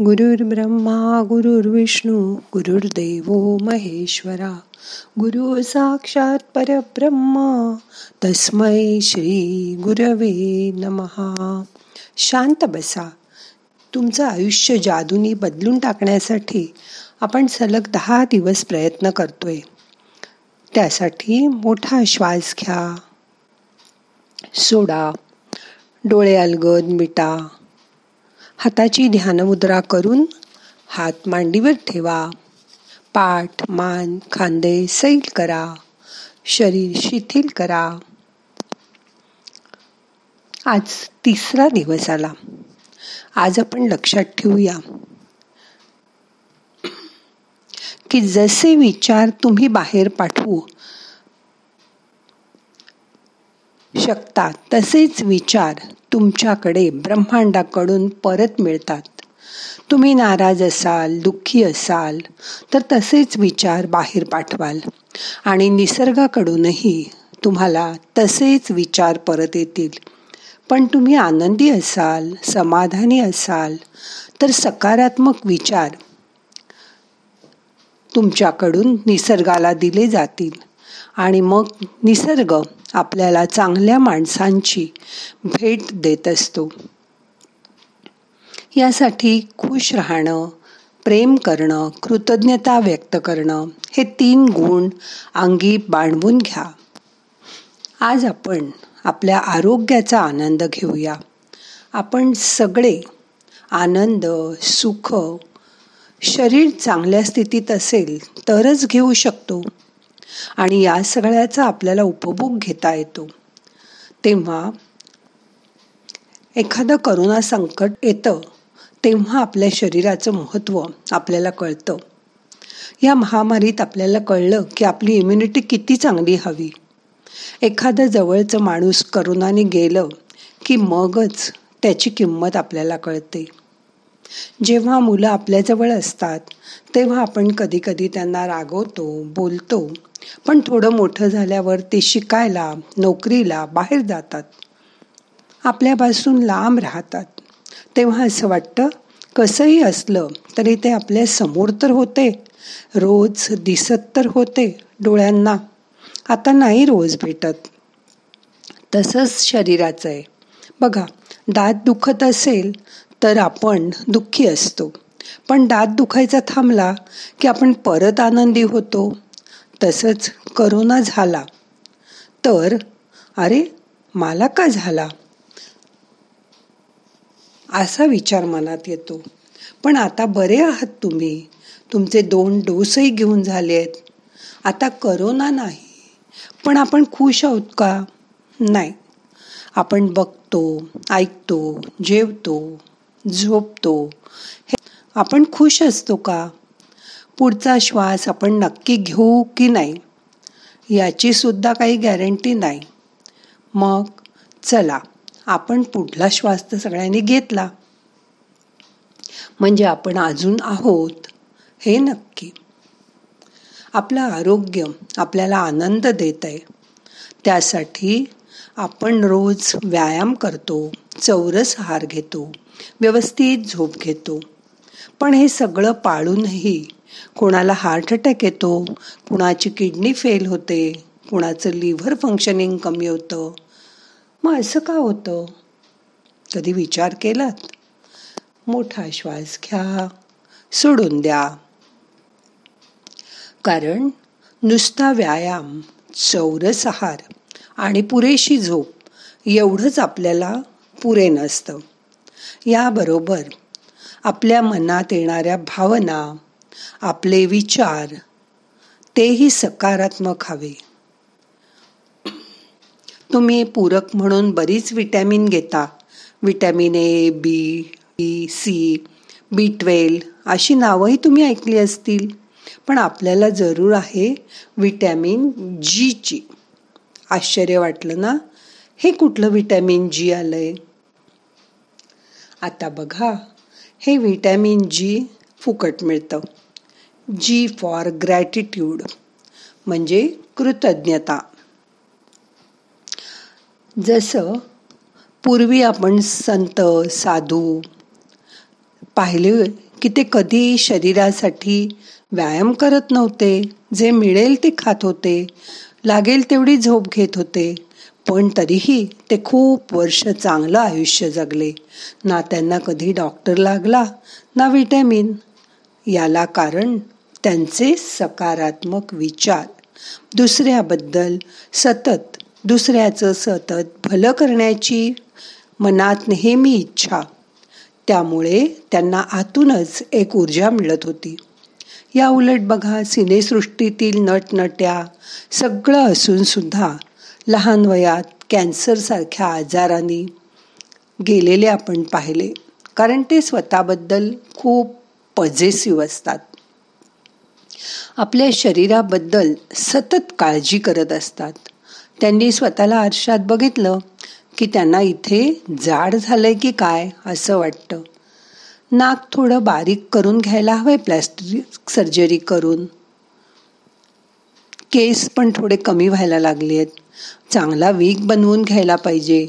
गुरुर्ब्रह्मा गुरुर्विष्णू गुरुर्देव महेश्वरा. गुरु साक्षात परब्रह्म तस्मै श्री गुरवे नमहा शांत बसा. तुमचं आयुष्य जादूनी बदलून टाकण्यासाठी आपण सलग दहा दिवस प्रयत्न करतोय. त्यासाठी मोठा श्वास घ्या. सोडा. डोळे अलगद मिटा. हाताची ध्यानमुद्रा करून हात मांडीवर ठेवा. पाठ मान खांदे सैल करा. शरीर शिथिल करा. आज तिसरा दिवस आला. आज आपण लक्षात ठेवूया की जसे विचार तुम्ही बाहेर पाठवू शकता. तसेच विचार तुमच्याकडे ब्रह्मांडाकडून परत मिळतात. तुम्ही नाराज असाल दुःखी असाल तर तसेच विचार बाहेर पाठवाल. आणि निसर्गाकडूनही तुम्हाला तसेच विचार परत येतील. पण तुम्ही आनंदी असाल समाधानी असाल तर सकारात्मक विचार तुमच्याकडून निसर्गाला दिले जातील. आणि मग निसर्ग आपल्याला चांगल्या माणसांची भेट देत असतो. यासाठी खुश राहणं प्रेम करणं कृतज्ञता व्यक्त करणं हे तीन गुण अंगी बाणवून घ्या. आज आपण आपल्या आरोग्याचा आनंद घेऊया. आपण सगळे आनंद सुख शरीर चांगल्या स्थितीत असेल तरच घेऊ शकतो. आणि या सगळ्याचा आपल्याला उपभोग घेता येतो. तेव्हा एखादं करोना संकट येतं तेव्हा आपल्या शरीराचं महत्त्व आपल्याला कळतं. या महामारीत आपल्याला कळलं की आपली इम्युनिटी किती चांगली हवी. एखादं जवळचं माणूस करोनाने गेलं की मगच त्याची किंमत आपल्याला कळते. जेव्हा मुलं आपल्याजवळ असतात तेव्हा आपण कधी कधी त्यांना रागवतो बोलतो पण थोडं मोठं झाल्यावर ते शिकायला नोकरीला बाहेर जातात. आपल्यापासून लांब राहतात. तेव्हा असं वाटतं कसंही असलं तरी ते आपल्यासमोर तर होते. रोज दिसत तर होते डोळ्यांना. आता नाही रोज भेटत. तसंच शरीराचं आहे. बघा दात दुखत असेल तर आपण दुःखी असतो. पण दात दुखायचा थांबला की आपण परत आनंदी होतो. तसंच करोना झाला. तर अरे मला का झाला? असा विचार मनात येतो. पण आता बरे आहात तुम्ही. तुमचे दोन डोसही घेऊन झाले आहेत. आता करोना नाही. पण आपण खुश आहोत का? नाही. आपण बघतो ऐकतो जेवतो झोपतो. हे आपण खुश असतो का? पुढचा श्वास आपण नक्की घेऊ की नाही याची सुद्धा काही गॅरंटी नाही. मग चला आपण पुढला श्वास तर सगळ्यांनी घेतला. म्हणजे आपण अजून आहोत हे नक्की. आपलं आरोग्य आपल्याला आनंद देत आहे. त्यासाठी आपण रोज व्यायाम करतो चौरस आहार घेतो व्यवस्थित झोप घेतो. पण हे सगळं पाळूनही कोणाला हार्ट अटॅक येतो कुणाची किडनी फेल होते कुणाचं लिव्हर फंक्शनिंग कमी होतं. मग असं का होतं? कधी विचार केलात? मोठा श्वास घ्या सोडून द्या. कारण नुसता व्यायाम चौरस आहार आणि पुरेशी झोप एवढंच आपल्याला पुरे नसतं. याबरोबर आपल्या मनात येणाऱ्या भावना आपले विचार तेही सकारात्मक हवे. तुम्ही पूरक म्हणून बरीच विटॅमिन घेता. Vitamin A B B C B twelve अशी नावंही तुम्ही ऐकली असतील. पण आपल्याला जरूर आहे विटॅमिन जीची आश्चर्य वाटलं ना? हे कुठलं विटॅमिन जी आलंय? आता बघा हे विटॅमिन जी फुकट मिळतं. जी फॉर ग्रॅटिट्यूड म्हणजे कृतज्ञता. जसं पूर्वी आपण संत साधू पाहिले की ते कधी शरीरासाठी व्यायाम करत नव्हते जे मिळेल ते खात होते लागेल तेवढी झोप घेत होते पण तरीही ते खूप वर्ष चांगलं आयुष्य जगले. ना त्यांना कधी डॉक्टर लागला ना विटॅमिन याला कारण त्यांचे सकारात्मक विचार. दुसऱ्याबद्दल सतत दुसऱ्याचं सतत भलं करण्याची मनात नेहमी इच्छा. त्यामुळे त्यांना आतूनच एक ऊर्जा मिळत होती. या उलट बघा सिनेसृष्टीतील नटनट्या सगळं असून सुद्धा लहान वयात कॅन्सरसारख्या आजाराने गेलेले आपण पाहिले. कारण ते स्वतःबद्दल खूप पॉझिटिव्ह असतात. आपल्या शरीराबद्दल सतत काळजी करत असतात. त्यांनी स्वतःला आरशात बघितलं की त्यांना इथे जाड झालंय की काय असं वाटतं. नाक थोडं बारीक करून घ्यायला हवंय प्लॅस्टिक सर्जरी करून. केस पण थोडे कमी व्हायला लागले आहेत चांगला वीक बनवून घ्यायला पाहिजे.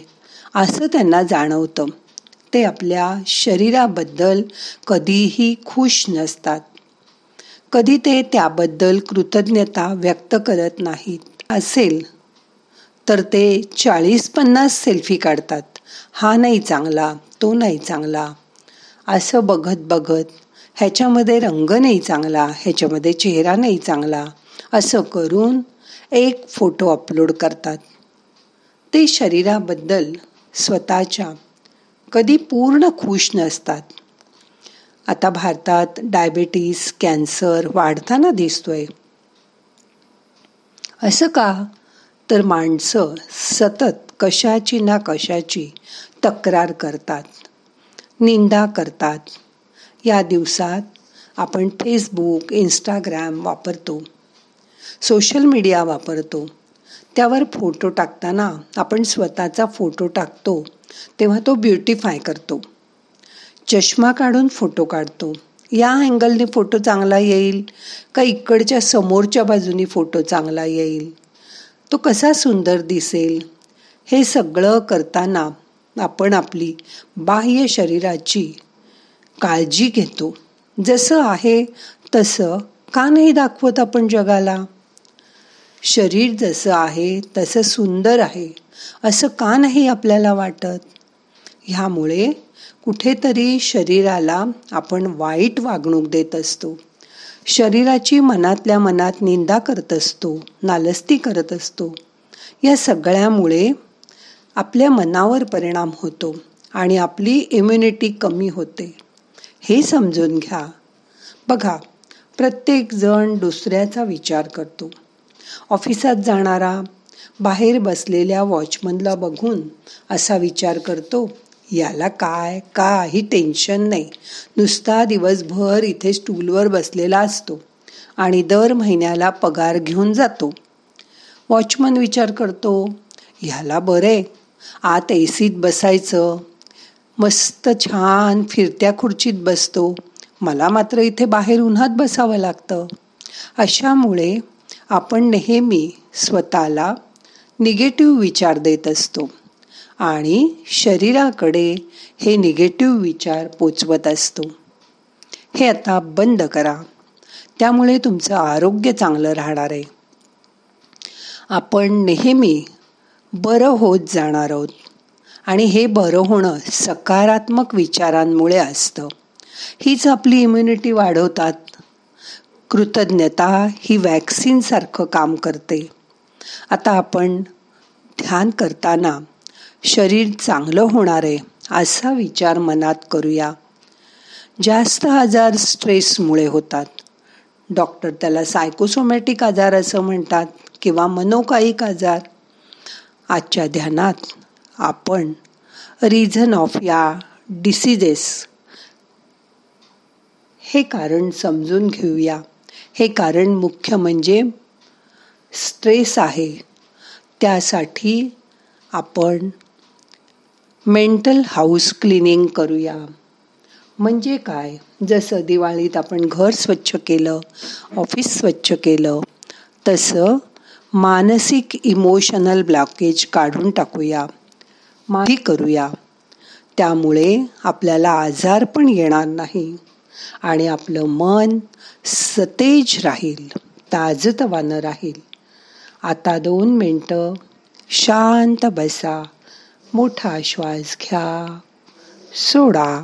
असं त्यांना जाणवतं. ते आपल्या शरीराबद्दल कधीही खुश नसतात. कधी ते त्याबद्दल कृतज्ञता व्यक्त करत नाहीत असेल तर ते चाळीस पन्नास सेल्फी काढतात. हा नाही चांगला तो नाही चांगला. असं बघत बघत ह्याच्यामध्ये रंग नाही चांगला ह्याच्यामध्ये चेहरा नाही चांगला असं करून एक फोटो अपलोड करतात. ते शरीराबद्दल स्वतःच्या कधी पूर्ण खुश नसतात. आता भारतात डायबेटीस कॅन्सर वाढताना दिसतोय. असं का? तर माणसं सतत कशाची ना कशाची तक्रार करतात निंदा करतात. या दिवसात आपण फेसबुक इंस्टाग्राम वापरतो सोशल मीडिया वापरतो. त्यावर फोटो टाकताना आपण स्वतःचा फोटो टाकतो तेव्हा तो ब्युटिफाय करतो. चष्मा काढून फोटो काढतो. या अँगलने फोटो चांगला येईल का इकडच्या समोरच्या बाजूनी फोटो चांगला येईल? तो कसा सुंदर दिसेल? हे सगळं करताना आपण आपली बाह्य शरीराची काळजी घेतो. जसं आहे तसं का नाही दाखवत आपण जगाला? शरीर जसं आहे तसं सुंदर आहे असं का नाही आपल्याला वाटत? ह्यामुळे कुठेतरी शरीराला आपण वाईट वागणूक देत असतो. शरीराची मनातल्या मनात निंदा करत असतो नालस्ती करत असतो. या सगळ्यामुळे आपल्या मनावर परिणाम होतो आणि आपली इम्युनिटी कमी होते. हे समजून घ्या. बघा प्रत्येक जण दुसऱ्याचा विचार करतो. ऑफिसात जाणारा बाहेर बसलेल्या वॉचमनला बघून असा विचार करतो याला काय काही टेन्शन नाही. नुसता दिवसभर इथे स्टूलवर बसलेला असतो आणि दर महिन्याला पगार घेऊन जातो. वॉचमन विचार करतो ह्याला बरे आत ए सीत बसायचं. मस्त छान फिरत्या खुर्चीत बसतो. मला मात्र इथे बाहेर उन्हात बसावं लागतं. अशामुळे आपण नेहमी स्वतःला निगेटिव्ह विचार देत असतो. आणि शरीराकडे हे निगेटिव्ह विचार पोचवत असतो. हे आता बंद करा. त्यामुळे तुमचं आरोग्य चांगलं राहणार आहे. आपण नेहमी बरं होत जाणार आहोत. आणि हे बरं होणं सकारात्मक विचारांमुळे असतं. हीच आपली इम्युनिटी वाढवतात. कृतज्ञता ही वॅक्सिनसारखं काम करते. आता आपण ध्यान करताना शरीर चांगलं होणार आहे असा विचार मनात करूया. जास्त आजार स्ट्रेसमुळे होतात. डॉक्टर त्याला सायकोसोमॅटिक आजार असं म्हणतात किंवा मनोकायिक आजार. आजच्या ध्यानात आपण रिझन ऑफ या डिसिजेस हे कारण समजून घेऊया. हे कारण मुख्य म्हणजे स्ट्रेस आहे. त्यासाठी आपण मेंटल हाऊस क्लिनिंग करूया. म्हणजे काय? जसं दिवाळीत आपण घर स्वच्छ केलं ऑफिस स्वच्छ केलं तसं मानसिक इमोशनल ब्लॉकेज काढून टाकूया. माही करूया. त्यामुळे आपल्याला आजार पण येणार नाही आणि आपलं मन सतेज राहील ताजतवानं राहील. आता दोन मिनटं शांत बसा. मोठा श्वास घ्या. सोडा.